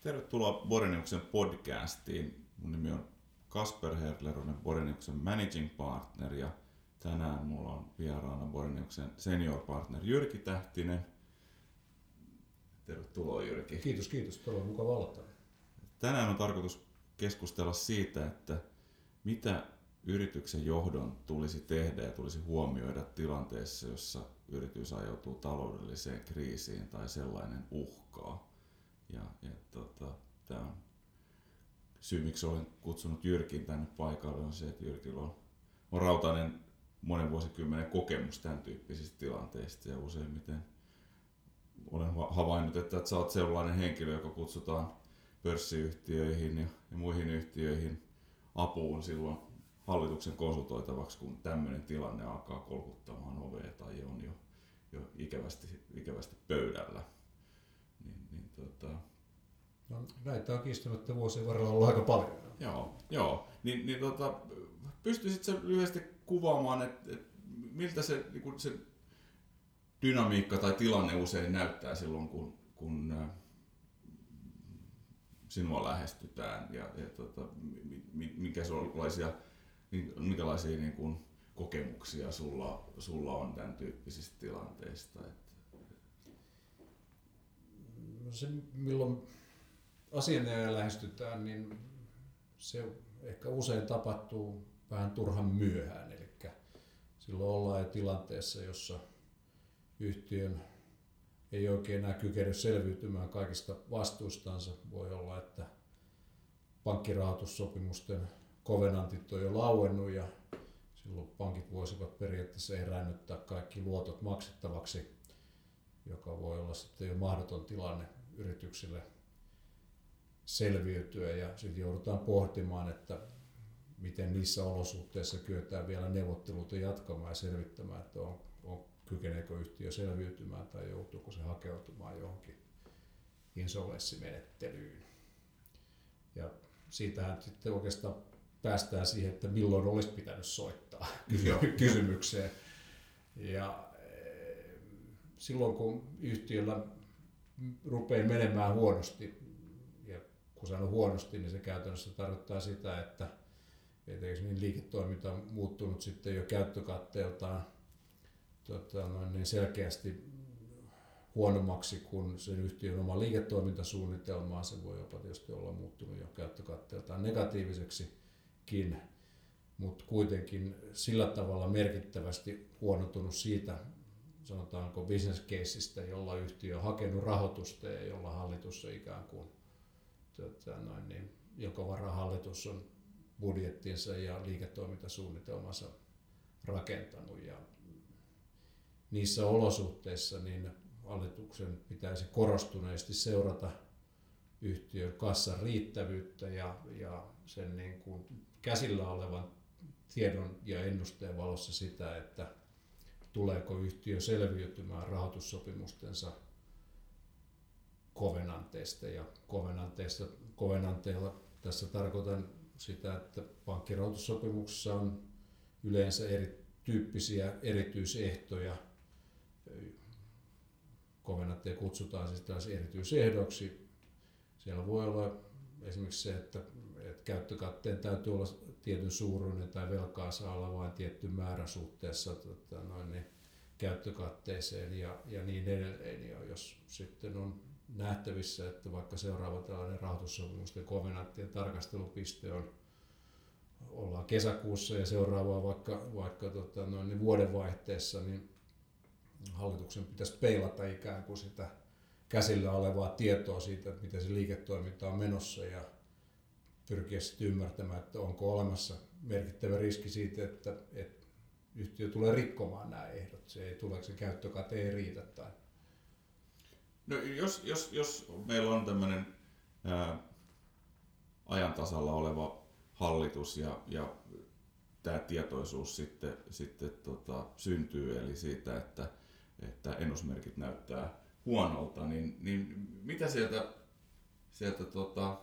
Tervetuloa Boreniuksen podcastiin. Mun nimi on Kasper Herler, olen Boreniuksen managing partner ja tänään mulla on vieraana Boreniuksen senior partner Jyrki Tähtinen. Tervetuloa Jyrki. Kiitos, kiitos. Todella mukava olla täällä. Tänään on tarkoitus keskustella siitä, että mitä yrityksen johdon tulisi tehdä ja tulisi huomioida tilanteessa, jossa yritys ajautuu taloudelliseen kriisiin tai sellainen uhkaa. Ja, ja tota, tämä on syy, miksi olen kutsunut Jyrkin tänne paikalle, on se, että Jyrkillä on, on rautainen monen vuosikymmenen kokemus tämän tyyppisistä tilanteista ja useimmiten olen havainnut, että, että sä oot sellainen henkilö, joka kutsutaan pörssiyhtiöihin ja, ja muihin yhtiöihin apuun silloin hallituksen konsultoitavaksi, kun tämmöinen tilanne alkaa kolkuttamaan ovea tai on jo, jo ikävästi, ikävästi pöydällä. Niin, niin, tota... no, näitä on kiistämättä vuosien varrella ollut aika paljon. Joo, joo. Niin, niin tota, pystyisit sä lyhyesti kuvaamaan, että et, miltä se, niin se dynamiikka tai tilanne usein näyttää silloin, kun, kun äh, sinua lähestytään ja, ja tota, mikä sellaisia, minkälaisia niin kuin, kokemuksia sulla, sulla on tämän tyyppisistä tilanteista? Että... No se, milloin asianajaja lähestytään, niin se ehkä usein tapahtuu vähän turhan myöhään. Eli silloin ollaan jo tilanteessa, jossa yhtiön ei oikein enää kykene selviytymään kaikista vastuistansa. Voi olla, että pankkirahoitussopimusten kovenantit on jo lauennut ja silloin pankit voisivat periaatteessa eräännyttää kaikki luotot maksettavaksi, joka voi olla sitten jo mahdoton tilanne yrityksille selviytyä ja sitten joudutaan pohtimaan, että miten niissä olosuhteissa kyetään vielä neuvotteluita jatkamaan ja selvittämään, että on, on, kykeneekö yhtiö selviytymään tai joutuuko se hakeutumaan johonkin insolvenssimenettelyyn. Ja siitähän sitten oikeastaan päästään siihen, että milloin olisi pitänyt soittaa kysymykseen. Ja eh, silloin kun yhtiöllä rupeaa menemään huonosti, ja kun sanon huonosti, niin se käytännössä tarkoittaa sitä, että että niin liiketoiminta on muuttunut sitten jo käyttökatteeltaan tota, niin selkeästi huonommaksi kuin sen yhtiön oma liiketoimintasuunnitelma. Se voi jopa tietysti olla muuttunut jo käyttökatteeltaan negatiiviseksikin, mutta kuitenkin sillä tavalla merkittävästi huonontunut siitä, sanotaanko business caseista, jolla yhtiö on hakenut rahoitusta ja jolla hallitus on ikään kuin, tota, noin niin, joka varahallitus on budjettinsa ja liiketoimintasuunnitelmansa rakentanut. Ja niissä olosuhteissa niin hallituksen pitäisi korostuneesti seurata yhtiön kassan riittävyyttä ja, ja sen niin kuin käsillä olevan tiedon ja ennusteen valossa sitä, että tuleeko yhtiö selviytymään rahoitussopimustensa kovenanteista ja kovenanteista, kovenanteilla tässä tarkoitan sitä, että pankkirahoitussopimuksessa on yleensä erityyppisiä erityisehtoja. Kovenatteja kutsutaan siis taas erityisehdoksi. Siellä voi olla esimerkiksi se, että, että käyttökatteen täytyy olla tietyn suuruinen tai velkaa saa olla vain tietty määrä suhteessa tota, noin, niin, käyttökatteeseen ja, ja niin edelleen. Ja jos sitten on nähtävissä, että vaikka seuraava tällainen rahoitussopimusten kovenanttien tarkastelupiste on ollaan kesäkuussa ja seuraavaa vaikka, vaikka tota, noin, niin vuodenvaihteessa, niin hallituksen pitäisi peilata ikään kuin sitä käsillä olevaa tietoa siitä, että miten se liiketoiminta on menossa ja pyrkiä sitten ymmärtämään, että onko olemassa merkittävä riski siitä, että, että yhtiö tulee rikkomaan nämä ehdot. Se ei tule, se käyttökate ei riitä tai No, jos, jos, jos meillä on tämmöinen ajan tasalla oleva hallitus ja, ja tämä tietoisuus sitten, sitten tota, syntyy, eli siitä, että, että ennusmerkit näyttää huonolta, niin, niin mitä sieltä, sieltä tota,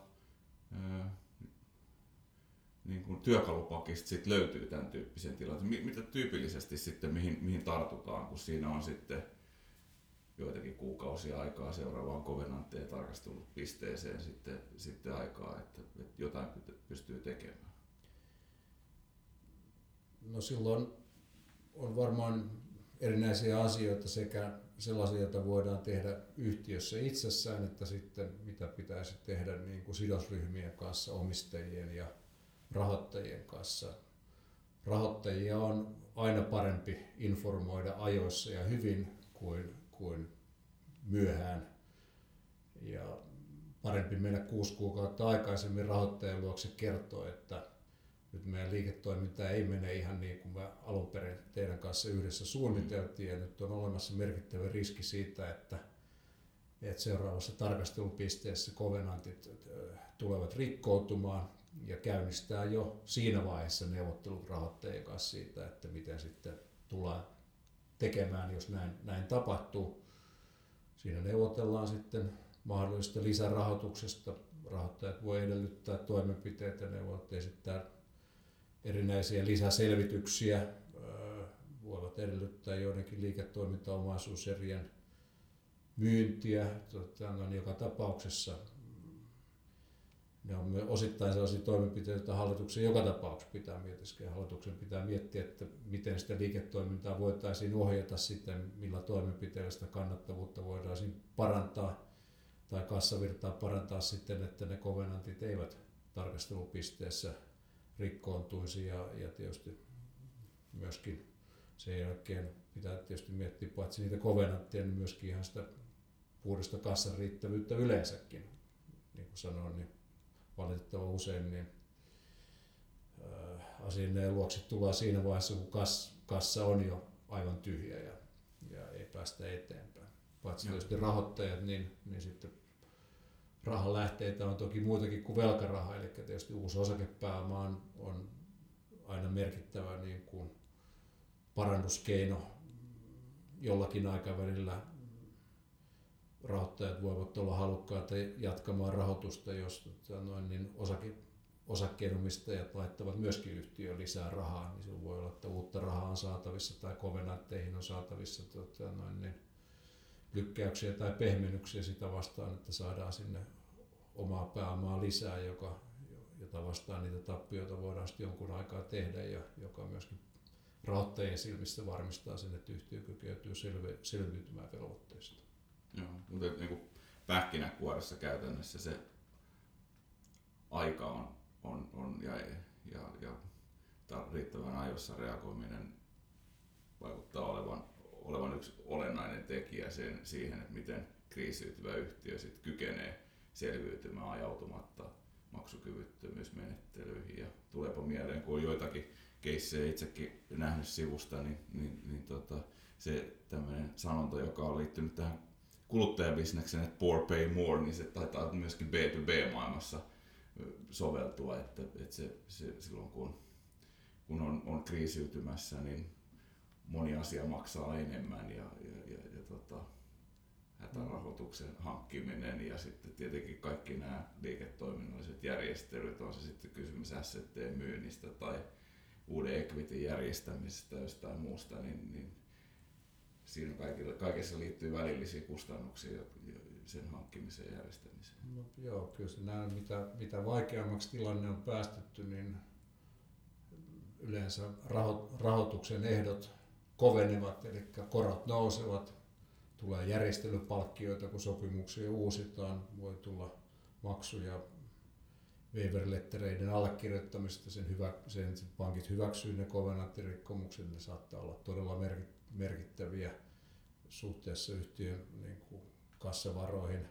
ää, niin kuin työkalupakista sit löytyy tämän tyyppisen tilanteen? Mitä tyypillisesti sitten, mihin, mihin tartutaan, kun siinä on sitten joitakin kuukausia aikaa seuraavaan kovenantteen tarkastelupisteeseen sitten, sitten aikaa, että, että jotain pystyy tekemään? No silloin on varmaan erinäisiä asioita sekä sellaisia, joita voidaan tehdä yhtiössä itsessään, että sitten mitä pitäisi tehdä niin kuin sidosryhmien kanssa, omistajien ja rahoittajien kanssa. Rahoittajia on aina parempi informoida ajoissa ja hyvin kuin, kuin myöhään. Ja parempi mennä kuusi kuukautta aikaisemmin rahoittajan luokse kertoa, että nyt meidän liiketoiminta ei mene ihan niin kuin me alun perin teidän kanssa yhdessä suunniteltiin ja nyt on olemassa merkittävä riski siitä, että, että seuraavassa tarkastelupisteessä kovenantit tulevat rikkoutumaan ja käynnistää jo siinä vaiheessa neuvottelut rahoittajien kanssa siitä, että miten sitten tullaan tekemään, jos näin, näin tapahtuu. Siinä neuvotellaan sitten mahdollisesta lisärahoituksesta. Rahoittajat voi edellyttää toimenpiteitä, ne voivat esittää erinäisiä lisäselvityksiä, voivat edellyttää joidenkin liiketoimintaomaisuuserien myyntiä. Tota, joka tapauksessa ne on osittain sellaisia toimenpiteitä, joita hallituksen joka tapauksessa pitää miettiä. Hallituksen pitää miettiä, että miten sitä liiketoimintaa voitaisiin ohjata sitten, millä toimenpiteillä sitä kannattavuutta voidaan parantaa tai kassavirtaa parantaa sitten, että ne kovenantit eivät tarkastelupisteessä rikkoontuisi ja, ja tietysti myöskin sen jälkeen pitää tietysti miettiä paitsi niitä kovenantteja, niin myöskin ihan sitä puhdasta kassan riittävyyttä yleensäkin. Niin kuin sanoin, niin valitettavan usein niin asianeen luokse tullaan siinä vaiheessa, kun kas, kassa on jo aivan tyhjä ja, ja ei päästä eteenpäin. Paitsi tietysti rahoittajat, niin, niin sitten rahalähteitä on toki muutakin kuin velkaraha, eli tietysti uusi osakepääoma on, on aina merkittävä niin kuin parannuskeino jollakin aikavälillä. Rahoittajat voivat olla halukkaita jatkamaan rahoitusta, jos tota noin, niin osake, osakkeenomistajat laittavat myöskin yhtiöön lisää rahaa, niin silloin voi olla, että uutta rahaa on saatavissa tai kovenantteihin on saatavissa tota noin, niin lykkäyksiä tai pehmennyksiä sitä vastaan, että saadaan sinne omaa pääomaa lisää, joka, jota vastaan niitä tappioita voidaan sitten jonkun aikaa tehdä ja joka myöskin rahoittajien silmissä varmistaa sen, että yhtiö kykenee selvi, selviytymään velvoitteista. Joo, mutta niin kuin pähkinäkuoressa käytännössä se aika on, on, on ja, ja, ja riittävän ajoissa reagoiminen vaikuttaa olevan, olevan yksi olennainen tekijä sen, siihen, että miten kriisiytyvä yhtiö sit kykenee selviytymään ajautumatta maksukyvyttömyysmenettelyihin. Ja tuleepa mieleen, kun on joitakin keissejä itsekin nähnyt sivusta, niin, niin, niin tota, se tämmöinen sanonta, joka on liittynyt tähän kuluttajabisnekseen, että poor pay more, niin se taitaa myöskin B2B-maailmassa soveltua, että, että se, se, silloin kun, kun on, on kriisiytymässä, niin moni asia maksaa enemmän ja, ja, ja, ja tota, hätärahoituksen hankkiminen ja sitten tietenkin kaikki nämä liiketoiminnalliset järjestelyt, on se sitten kysymys SCT-myynnistä tai uuden equity järjestämisestä tai jostain muusta, niin, niin siinä kaikilla, kaikessa liittyy välillisiä kustannuksia sen hankkimiseen ja järjestämiseen. No, joo, kyllä se näin, mitä, mitä vaikeammaksi tilanne on päästetty, niin yleensä raho, rahoituksen ehdot kovenevat, eli korot nousevat, tulee järjestelypalkkioita, kun sopimuksia uusitaan, voi tulla maksuja waiver allekirjoittamista, sen, hyvä, sen pankit hyväksyy ne kovenanttirikkomukset, ne saattaa olla todella merkittäviä suhteessa yhtiön niin kuin kassavaroihin.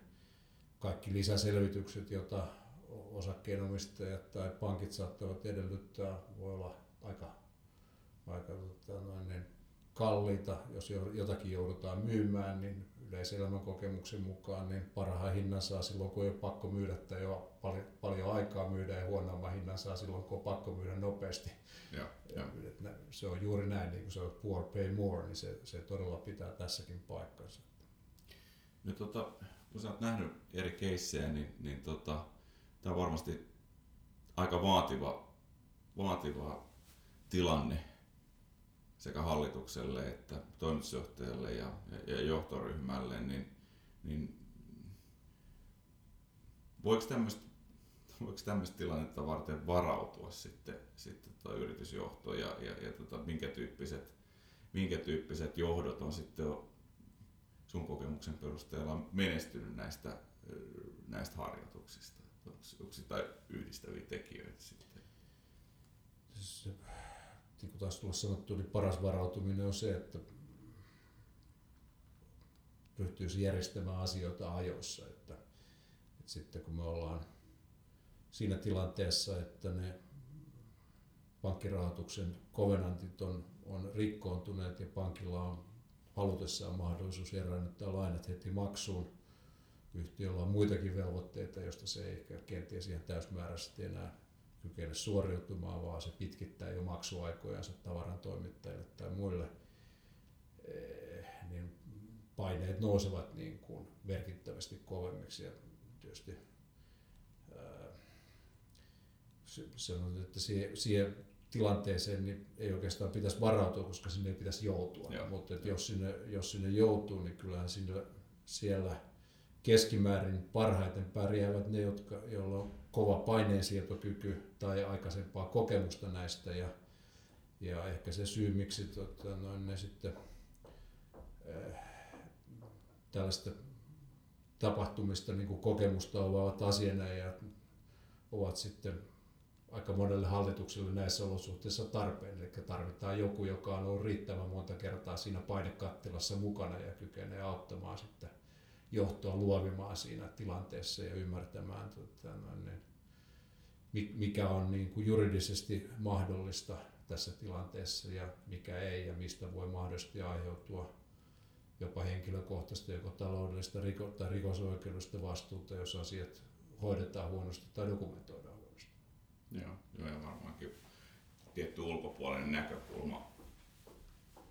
Kaikki lisäselvitykset, joita osakkeenomistajat tai pankit saattavat edellyttää, voi olla aika, aika tota, noin, niin kalliita, jos jotakin joudutaan myymään, niin yleiselämän kokemuksen mukaan niin parhaan hinnan saa silloin, kun ei ole pakko myydä tai jo paljon, paljon aikaa myydä ja huonomman hinnan saa silloin, kun on pakko myydä nopeasti. Ja, ja. Se on juuri näin, niin kuin se on poor pay more, niin se, se todella pitää tässäkin paikkansa. No, tota, kun sä oot nähnyt eri keissejä, niin, niin tota, tämä on varmasti aika vaativa, vaativa tilanne sekä hallitukselle että toimitusjohtajalle ja, ja, johtoryhmälle, niin, niin voiko tämmöistä voiko tämmöistä tilannetta varten varautua sitten, sitten tuo yritysjohto ja, ja, ja tota, minkä, tyyppiset, minkä tyyppiset johdot on sitten sun kokemuksen perusteella menestynyt näistä, näistä harjoituksista? Onko, onko sitä yhdistäviä tekijöitä sitten? Niin kuin taas tulla sanottu, niin paras varautuminen on se, että ryhtyisi järjestämään asioita ajoissa. Että, että sitten kun me ollaan siinä tilanteessa, että ne pankkirahoituksen kovenantit on, on rikkoontuneet ja pankilla on halutessaan mahdollisuus eräännyttää lainat heti maksuun. Yhtiöllä on muitakin velvoitteita, joista se ei ehkä kenties ihan täysmääräisesti enää kykene suoriutumaan, vaan se pitkittää jo maksuaikojansa tavaran toimittajille tai muille, eh, niin paineet nousevat niin kuin merkittävästi kovemmiksi ja tietysti on, että siihen, siihen tilanteeseen niin ei oikeastaan pitäisi varautua, koska sinne ei pitäisi joutua. Joo. Mutta että jos, sinne, jos sinne joutuu, niin kyllähän sinne, siellä keskimäärin parhaiten pärjäävät ne, jotka, joilla on kova paineensietokyky tai aikaisempaa kokemusta näistä. Ja, ja ehkä se syy, miksi tota, noin ne sitten äh, tällaista tapahtumista niin kuin kokemusta ovat asiana ja ovat sitten aika monelle hallitukselle näissä olosuhteissa tarpeen. Eli tarvitaan joku, joka on ollut riittävän monta kertaa siinä painekattilassa mukana ja kykenee auttamaan sitten johtoa luovimaan siinä tilanteessa ja ymmärtämään, tota, niin, mikä on niin kuin juridisesti mahdollista tässä tilanteessa ja mikä ei ja mistä voi mahdollisesti aiheutua jopa henkilökohtaista, joko taloudellista riko- tai rikosoikeudellista vastuuta, jos asiat hoidetaan huonosti tai dokumentoidaan Joo, joo ja varmaankin tietty ulkopuolinen näkökulma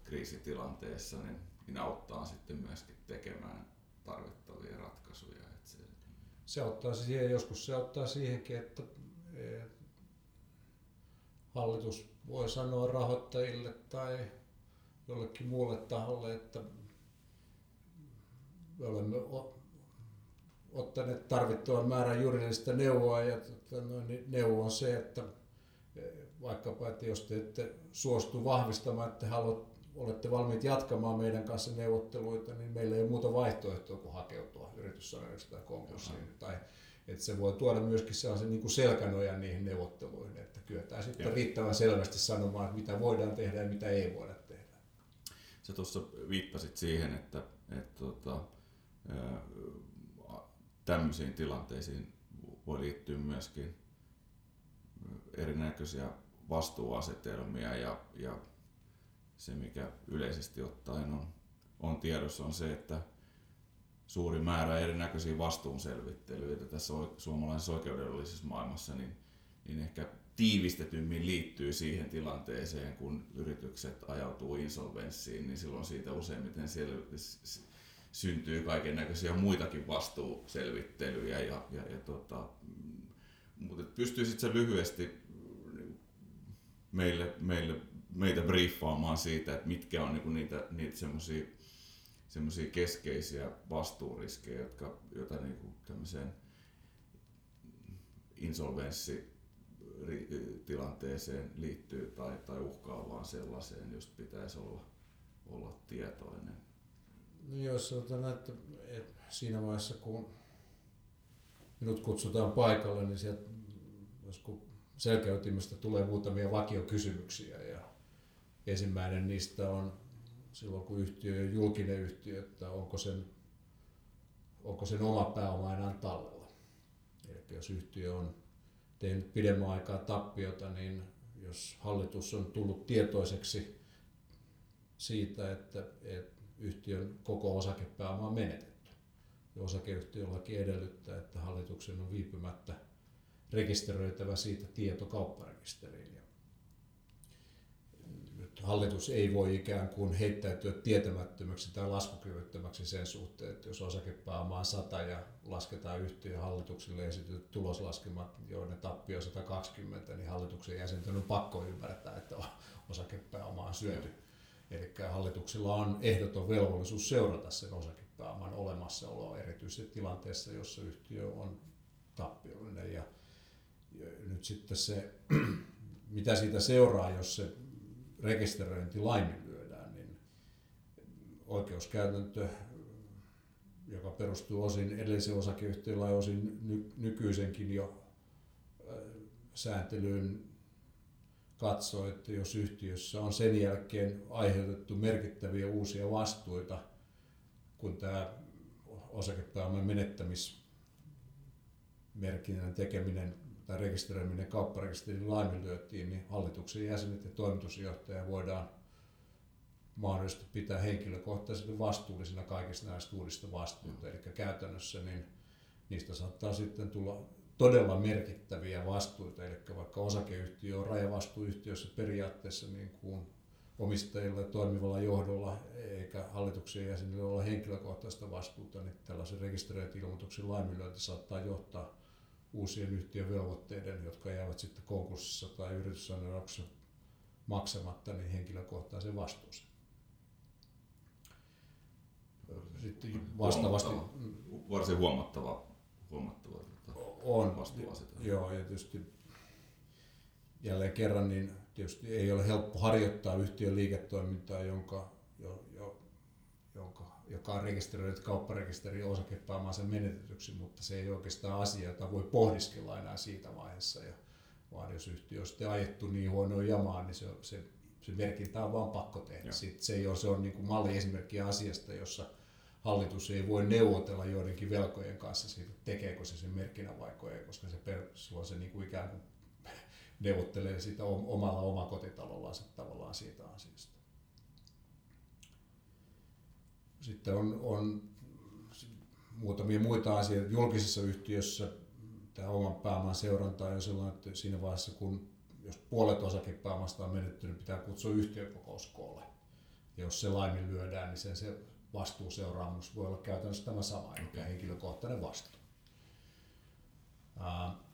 kriisitilanteessa niin, niin auttaa sitten myöskin tekemään tarvittavia ratkaisuja. Että se, se auttaa siihen, joskus se auttaa siihenkin, että, hallitus voi sanoa rahoittajille tai jollekin muulle taholle, että me olemme ottaneet tarvittavan määrän juridista neuvoa ja tota, niin neuvo on se, että e, vaikkapa, että jos te ette suostu vahvistamaan, että haluat, olette valmiit jatkamaan meidän kanssa neuvotteluita, niin meillä ei ole muuta vaihtoehtoa kuin hakeutua yrityssaneeriksi tai konkurssiin. Tai, että se voi tuoda myöskin sellaisen niin kuin selkänojan niihin neuvotteluihin, että kyetään sitten Joo. riittävän selvästi sanomaan, että mitä voidaan tehdä ja mitä ei voida tehdä. Sä tuossa viittasit siihen, että, että, että tota, tämmöisiin tilanteisiin voi liittyä myöskin erinäköisiä vastuuasetelmia ja, ja se, mikä yleisesti ottaen on, on tiedossa, on se, että suuri määrä erinäköisiä vastuunselvittelyitä tässä suomalaisessa oikeudellisessa maailmassa, niin, niin ehkä tiivistetymmin liittyy siihen tilanteeseen, kun yritykset ajautuu insolvenssiin, niin silloin siitä useimmiten siellä syntyy kaiken näköisiä muitakin vastuuselvittelyjä. Ja, ja, ja tota, mutta pystyisit lyhyesti meille, meille, meitä briefaamaan siitä, että mitkä on niinku niitä, niitä semmoisia semmoisia keskeisiä vastuuriskejä, jotka, joita niinku tämmöiseen insolvenssi tilanteeseen liittyy tai, tai uhkaavaan sellaiseen, josta pitäisi olla, olla tietoinen. No jos sanotaan, että, että siinä vaiheessa kun minut kutsutaan paikalle, niin sieltä selkeytimestä tulee muutamia vakiokysymyksiä ja ensimmäinen niistä on silloin kun yhtiö on julkinen yhtiö, että onko sen, onko sen oma pääoma enää tallella. Eli jos yhtiö on tehnyt pidemmän aikaa tappiota, niin jos hallitus on tullut tietoiseksi siitä, että, että yhtiön koko osakepääoma on menetetty. Ja osakeyhtiölaki edellyttää, että hallituksen on viipymättä rekisteröitävä siitä tieto kaupparekisteriin. Hallitus ei voi ikään kuin heittäytyä tietämättömäksi tai laskukyvyttömäksi sen suhteen, että jos osakepääoma on 100 ja lasketaan yhtiön hallitukselle esitetyt tuloslaskemat, joiden tappio on 120, niin hallituksen jäsenten on pakko ymmärtää, että osakepääoma on syöty. Eli hallituksilla on ehdoton velvollisuus seurata sen osakepääoman olemassaoloa erityisesti tilanteessa, jossa yhtiö on tappiollinen. Ja nyt sitten se, mitä siitä seuraa, jos se rekisteröinti laiminlyödään, niin oikeuskäytäntö, joka perustuu osin edellisen osakeyhtiöllä ja osin ny- nykyisenkin jo sääntelyyn katsoo, että jos yhtiössä on sen jälkeen aiheutettu merkittäviä uusia vastuita, kun tämä osakepääoman menettämismerkinnän tekeminen tai rekisteröiminen kaupparekisterin laiminlyötiin, niin hallituksen jäsenet ja toimitusjohtaja voidaan mahdollisesti pitää henkilökohtaisesti vastuullisina kaikista näistä uudista vastuuta. Eli käytännössä niin niistä saattaa sitten tulla todella merkittäviä vastuita, eli vaikka osakeyhtiö on rajavastuuyhtiössä periaatteessa niin kuin omistajilla ja toimivalla johdolla eikä hallituksen jäsenillä olla henkilökohtaista vastuuta, niin tällaisen rekisteröinti-ilmoituksen laiminlyönti saattaa johtaa uusien yhtiön velvoitteiden, jotka jäävät sitten konkurssissa tai yrityssaneerauksessa maksamatta, niin henkilökohtaisen vastuuseen. Sitten vastaavasti... Varsin huomattava, huomattava on, joo, ja tietysti jälleen kerran, niin tietysti ei ole helppo harjoittaa yhtiön liiketoimintaa, jonka, jo, jo, jonka, joka on rekisteröinyt kaupparekisteri osakepääomansa menetetyksi, mutta se ei oikeastaan asia, jota voi pohdiskella enää siitä vaiheessa. Ja, vaan jos yhtiö on sitten ajettu niin huonoa jamaa, niin se, se, se merkintä on vaan pakko tehdä. Sitten se, ei ole, se on niin kuin malliesimerkki asiasta, jossa hallitus ei voi neuvotella joidenkin velkojen kanssa siitä, tekeekö se sen merkinnän vai ei, koska se per, silloin se niin kuin ikään kuin neuvottelee sitä omalla omakotitalollaan tavallaan siitä asiasta. Sitten on, on muutamia muita asioita. Julkisissa yhtiöissä tämä oman pääoman seuranta on sellainen, että siinä vaiheessa kun jos puolet osakepääomasta on menetty, niin pitää kutsua yhtiökokous koolle. Ja jos se laiminlyödään, niin sen se vastuuseuraamus voi olla käytännössä tämä sama, okay. eli henkilökohtainen vastuu.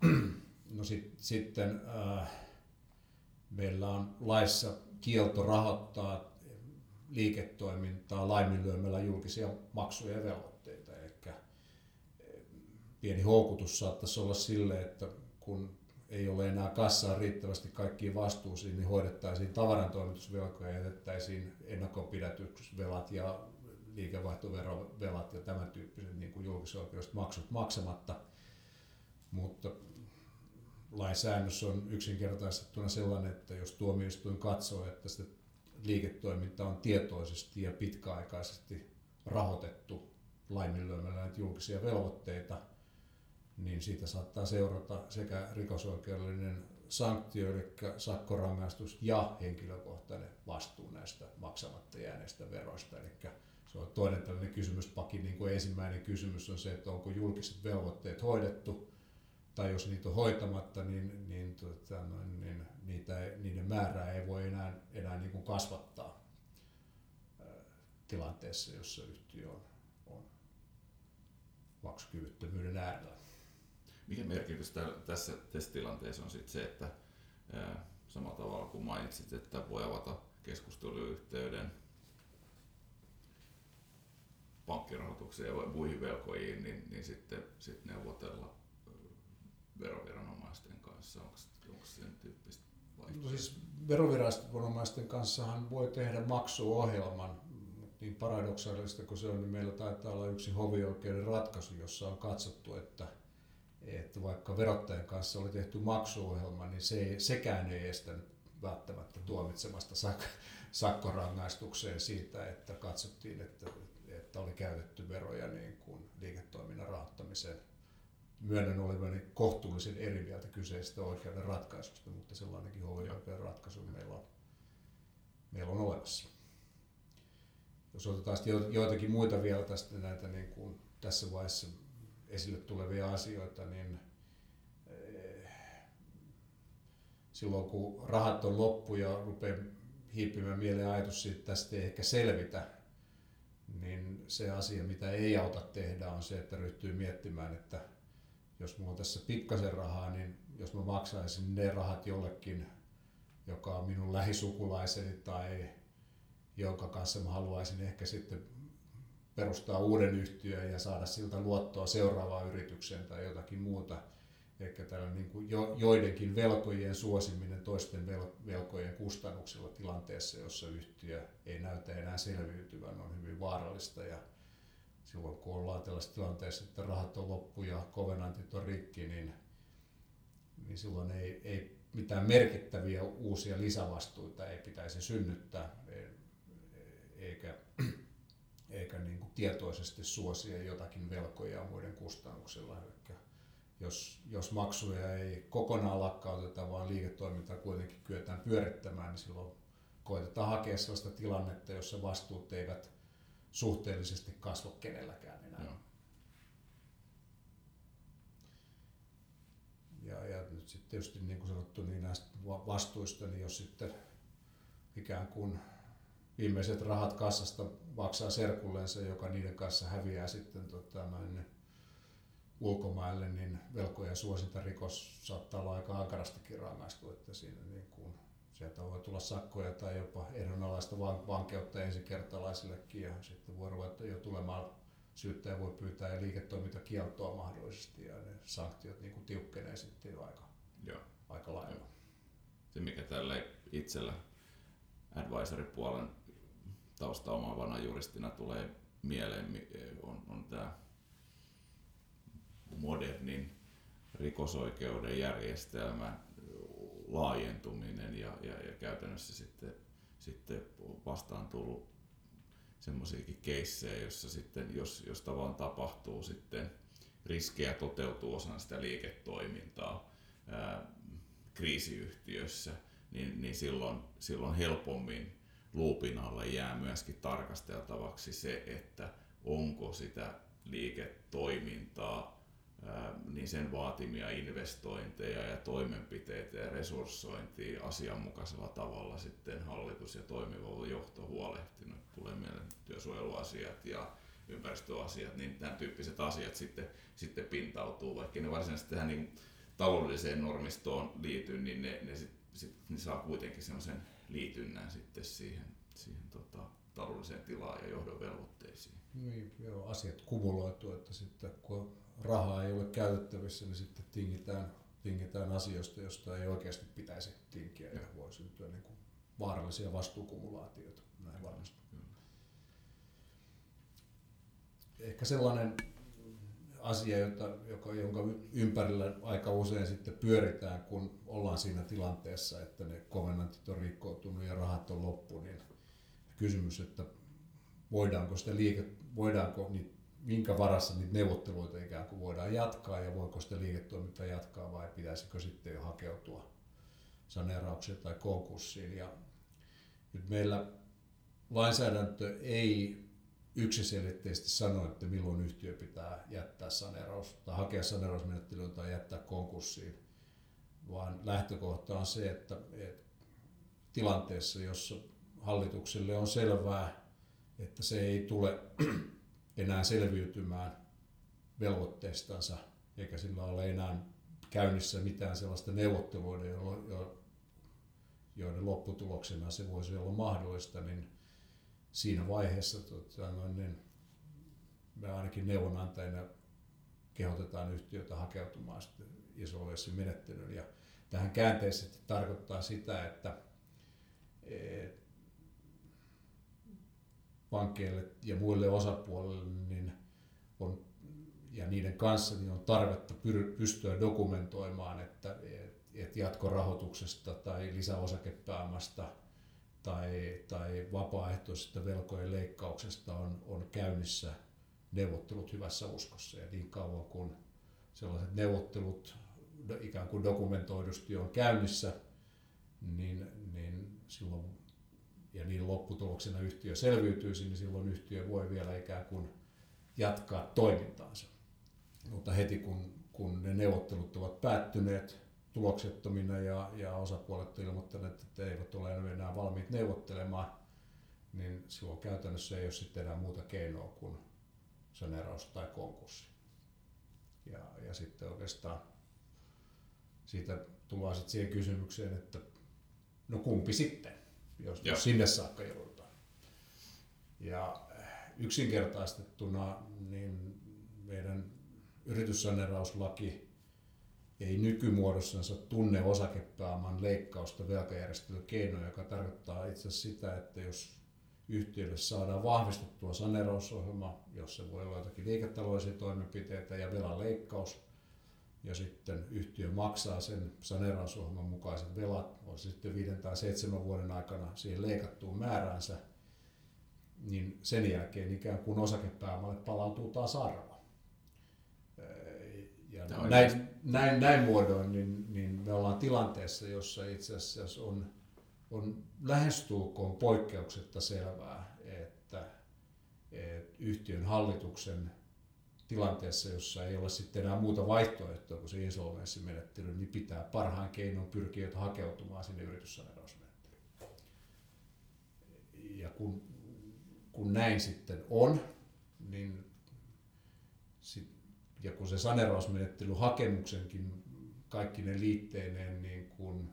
No sit, sitten meillä on laissa kielto rahoittaa liiketoimintaa laiminlyömällä julkisia maksuja ja velvoitteita. Eli pieni houkutus saattaisi olla sille, että kun ei ole enää kassaa riittävästi kaikkiin vastuusiin, niin hoidettaisiin tavarantoimitusvelkoja ja jätettäisiin ennakonpidätysvelat ja liikevaihtovelat ja tämän tyyppiset niin kuin julkisoikeudelliset maksut maksamatta. Mutta lainsäännös on yksinkertaistettuna sellainen, että jos tuomioistuin katsoo, että sitä liiketoiminta on tietoisesti ja pitkäaikaisesti rahoitettu laiminlyömällä näitä julkisia velvoitteita, niin siitä saattaa seurata sekä rikosoikeudellinen sanktio, eli sakkorangaistus ja henkilökohtainen vastuu näistä maksamatta jääneistä veroista. Eli se on toinen tällainen kysymyspaki, niin kuin ensimmäinen kysymys on se, että onko julkiset velvoitteet hoidettu, tai jos niitä on hoitamatta, niin, niin, tota, niin niitä, niiden määrää ei voi enää, enää niin kuin kasvattaa tilanteessa, jossa yhtiö on, on maksukyvyttömyyden äärellä. Mikä merkitys tässä, tässä tilanteessa on sitten se, että samalla tavalla kuin mainitsit, että voi avata keskusteluyhteyden pankkirahoitukseen ja muihin velkojiin, niin, niin sitten sit neuvotella veroviranomaisten kanssa. Onko, onko sen tyyppistä No siis veroviranomaisten kanssahan voi tehdä maksuohjelman, niin paradoksaalista kuin se on, niin meillä taitaa olla yksi hovioikeuden ratkaisu, jossa on katsottu, että, että vaikka verottajan kanssa oli tehty maksuohjelma, niin se ei, sekään ei estänyt välttämättä tuomitsemasta sak- sakkorangaistukseen siitä, että katsottiin, että että oli käytetty veroja niin kuin liiketoiminnan rahoittamiseen. Myönnän olevani kohtuullisen eri mieltä kyseisestä oikeuden ratkaisusta, mutta sellainenkin oikeuden ratkaisu meillä on, meillä on olemassa. Jos otetaan joitakin muita vielä tästä näitä niin kuin tässä vaiheessa esille tulevia asioita, niin eh, silloin kun rahat on loppu ja rupeaa hiipimään mieleen ajatus siitä, että tästä ei ehkä selvitä, niin se asia, mitä ei auta tehdä, on se, että ryhtyy miettimään, että jos mulla on tässä pikkasen rahaa, niin jos mä maksaisin ne rahat jollekin, joka on minun lähisukulaiseni tai, jonka kanssa mä haluaisin ehkä sitten perustaa uuden yhtiön ja saada siltä luottoa seuraavaan yritykseen tai jotakin muuta. Ehkä tällainen niin kuin jo, joidenkin velkojen suosiminen toisten vel, velkojen kustannuksella tilanteessa, jossa yhtiö ei näytä enää selviytyvän, on hyvin vaarallista. Ja silloin kun ollaan tällaisessa tilanteessa, että rahat on loppu ja kovenantit on rikki, niin, niin silloin ei, ei mitään merkittäviä uusia lisävastuita ei pitäisi synnyttää, e, eikä, eikä niin kuin tietoisesti suosia jotakin velkoja muiden kustannuksella. Eli jos, jos maksuja ei kokonaan lakkauteta, vaan liiketoimintaa kuitenkin kyetään pyörittämään, niin silloin koitetaan hakea sellaista tilannetta, jossa vastuut eivät suhteellisesti kasva kenelläkään enää. Joo. Ja, ja nyt sitten tietysti niin kuin sanottu, niin näistä vastuista, niin jos sitten ikään kuin viimeiset rahat kassasta maksaa serkullensa, joka niiden kanssa häviää sitten tota, noin, ulkomaille, niin velkojen suosinta rikos saattaa olla aika ankarastikin rangaistu, että siinä niin kuin, sieltä voi tulla sakkoja tai jopa ehdonalaista vankeutta ensikertalaisillekin ja sitten voi ruveta jo tulemaan syyttäjä voi pyytää ja liiketoimintakieltoa mahdollisesti ja ne sanktiot niin kuin tiukkenee sitten jo aika, Joo. aika lailla. Joo. Se mikä tälle itsellä advisory-puolen tausta omaavana juristina tulee mieleen, on, on tämä modernin rikosoikeuden järjestelmä laajentuminen ja, ja, ja käytännössä sitten, sitten vastaan tullut semmoisiakin keissejä, jossa sitten, jos, jos tavallaan tapahtuu sitten riskejä toteutuu osana sitä liiketoimintaa ää, kriisiyhtiössä, niin, niin silloin, silloin helpommin luupin alle jää myöskin tarkasteltavaksi se, että onko sitä liiketoimintaa niin sen vaatimia investointeja ja toimenpiteitä ja resurssointia asianmukaisella tavalla sitten hallitus ja toimiva johto huolehtinut. Tulee mieleen työsuojeluasiat ja ympäristöasiat, niin tämän tyyppiset asiat sitten, sitten pintautuu, vaikka ne varsinaisesti tähän niin taloudelliseen normistoon liity, niin ne, ne, sit, sit, ne saa kuitenkin semmoisen liitynnän sitten siihen, siihen tota, taloudelliseen tilaan ja johdon velvoitteisiin. Niin, joo, asiat kumuloituu, että sitten kun rahaa ei ole käytettävissä, niin sitten tingitään, tingitään asioista, joista ei oikeasti pitäisi tinkiä ja voi syntyä niin kuin vaarallisia vastuukumulaatioita. Näin varmasti. Ehkä sellainen asia, jota, joka, jonka ympärillä aika usein sitten pyöritään, kun ollaan siinä tilanteessa, että ne komennantit on rikkoutunut ja rahat on loppu, niin kysymys, että voidaanko sitä liike, voidaanko niitä minkä varassa niitä neuvotteluita ikään kuin voidaan jatkaa ja voiko sitä liiketoimintaa jatkaa vai pitäisikö sitten jo hakeutua saneeraukseen tai konkurssiin. Ja nyt meillä lainsäädäntö ei yksiselitteisesti sano, että milloin yhtiö pitää jättää saneeraus tai hakea saneerausmenettelyyn tai jättää konkurssiin, vaan lähtökohta on se, että, tilanteessa, jossa hallitukselle on selvää, että se ei tule enää selviytymään velvoitteistansa, eikä sillä ole enää käynnissä mitään sellaista neuvotteluiden, joiden lopputuloksena se voisi olla mahdollista, niin siinä vaiheessa tota, niin me ainakin neuvonantajina kehotetaan yhtiötä hakeutumaan sitten menettelyyn. Ja tähän käänteisesti tarkoittaa sitä, että pankkeille ja muille osapuolille niin on, ja niiden kanssa niin on tarvetta pystyä dokumentoimaan, että, että jatkorahoituksesta tai lisäosakepääomasta tai, tai vapaaehtoisesta velkojen leikkauksesta on, on käynnissä neuvottelut hyvässä uskossa. Ja niin kauan kun sellaiset neuvottelut ikään kuin dokumentoidusti on käynnissä, niin, niin silloin ja niin lopputuloksena yhtiö selviytyisi, niin silloin yhtiö voi vielä ikään kuin jatkaa toimintaansa. Mutta heti kun, kun ne neuvottelut ovat päättyneet tuloksettomina ja, ja osapuolet ilmoittaneet, että eivät ole enää valmiit neuvottelemaan, niin silloin käytännössä ei ole sitten enää muuta keinoa kuin saneeraus tai konkurssi. Ja, ja sitten oikeastaan siitä tullaan sitten siihen kysymykseen, että no kumpi sitten? Jos, jos sinne saakka joudutaan. Ja yksinkertaistettuna niin meidän yrityssaneerauslaki ei nykymuodossansa tunne osakepääoman leikkausta velkajärjestelykeinoja, joka tarkoittaa itse asiassa sitä, että jos yhtiölle saadaan vahvistettua saneerausohjelma, jossa voi olla jotakin liiketaloudellisia toimenpiteitä ja velan leikkaus, ja sitten yhtiö maksaa sen saneerausohjelman mukaiset velat, on sitten viiden tai seitsemän vuoden aikana siihen leikattuun määräänsä, niin sen jälkeen ikään kuin osakepääomalle palautuu taas arvo. Ja näin, näin, näin muodoin niin, niin me ollaan tilanteessa, jossa itse asiassa on, on lähestulkoon poikkeuksetta selvää, että, että yhtiön hallituksen tilanteessa, jossa ei ole sitten enää muuta vaihtoehtoa kuin se insolvenssimenettely, niin pitää parhaan keinon pyrkiä hakeutumaan sinne yrityssaneerausmenettelyyn. Ja kun, kun näin sitten on, niin sit, ja kun se saneerausmenettely hakemuksenkin kaikki ne liitteineen niin kuin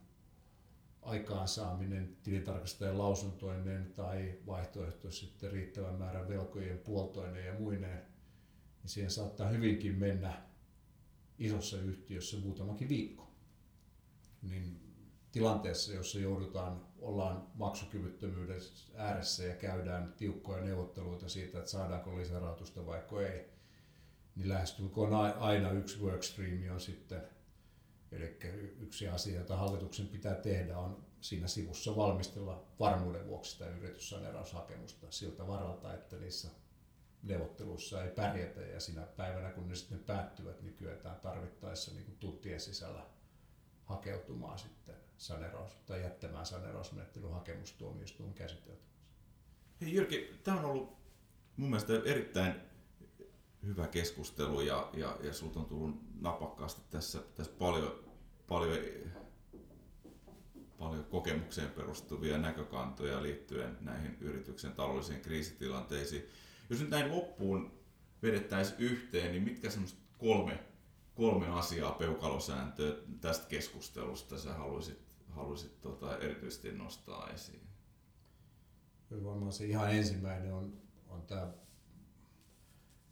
aikaansaaminen tilintarkastajan lausuntoineen tai vaihtoehtoisesti sitten riittävän määrän velkojen puoltoineen ja muineen, niin siihen saattaa hyvinkin mennä isossa yhtiössä muutamakin viikko. Niin tilanteessa, jossa joudutaan, ollaan maksukyvyttömyyden ääressä ja käydään tiukkoja neuvotteluita siitä, että saadaanko lisärahoitusta vai ei, niin lähestulkoon aina yksi workstream on sitten, eli yksi asia, jota hallituksen pitää tehdä, on siinä sivussa valmistella varmuuden vuoksi sitä yrityssaneeraushakemusta siltä varalta, että niissä neuvotteluissa ei pärjätä ja sinä päivänä kun ne sitten päättyvät, niin kyetään tarvittaessa niin tuntien sisällä hakeutumaan sitten saneraus, tai jättämään saneerausmenettelyn hakemus tuomioistuin käsiteltäväksi. Hei Jyrki, tämä on ollut mun mielestä erittäin hyvä keskustelu ja, ja, ja sulta on tullut napakkaasti tässä, tässä paljon, paljon, paljon kokemukseen perustuvia näkökantoja liittyen näihin yrityksen taloudellisiin kriisitilanteisiin. Jos nyt näin loppuun vedettäisiin yhteen, niin mitkä semmoiset kolme, kolme asiaa peukalosääntöä tästä keskustelusta sä haluaisit, haluaisit tota, erityisesti nostaa esiin? Kyllä varmaan se ihan ensimmäinen on, on tämä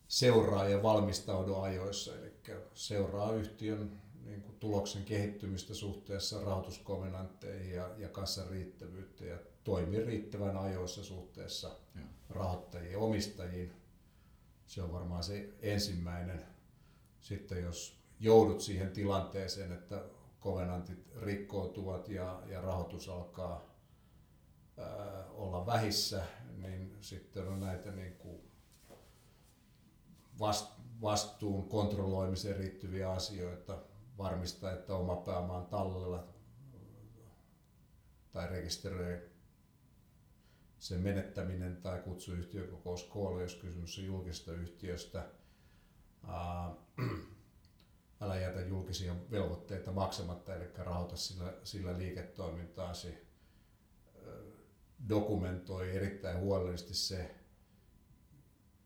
seuraa ja valmistaudu ajoissa, eli seuraa yhtiön niin kuin tuloksen kehittymistä suhteessa rahoituskovenantteihin ja, ja kassan riittävyyttä ja toimii riittävän ajoissa suhteessa ja. rahoittajiin omistajiin. Se on varmaan se ensimmäinen. Sitten jos joudut siihen tilanteeseen, että kovenantit rikkoutuvat ja, ja rahoitus alkaa ää, olla vähissä, niin sitten on näitä niin kuin vastuun kontrolloimiseen liittyviä asioita, varmistaa, että oma pääoma on tallella tai rekisteröi sen menettäminen tai kutsu yhtiökokous koolle, jos kysymys on julkisesta yhtiöstä. älä jätä julkisia velvoitteita maksamatta, eli rahoita sillä, sillä liiketoimintaasi. Dokumentoi erittäin huolellisesti se,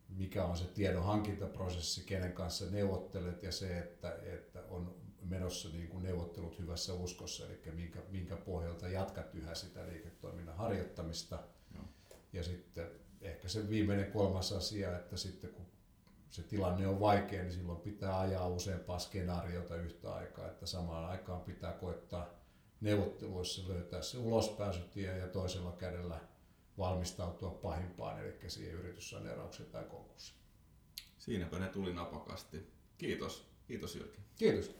mikä on se tiedon hankintaprosessi, kenen kanssa neuvottelet ja se, että, että on menossa niin kuin neuvottelut hyvässä uskossa, eli minkä, minkä pohjalta jatkat yhä sitä liiketoiminnan harjoittamista. Ja sitten ehkä se viimeinen kolmas asia, että sitten kun se tilanne on vaikea, niin silloin pitää ajaa useampaa skenaariota yhtä aikaa, että samaan aikaan pitää koettaa neuvotteluissa löytää se ulospääsytie ja toisella kädellä valmistautua pahimpaan, eli siihen yrityssaneeraukseen tai konkurssiin. Siinäpä ne tuli napakasti. Kiitos. Kiitos Jyrki. Kiitos.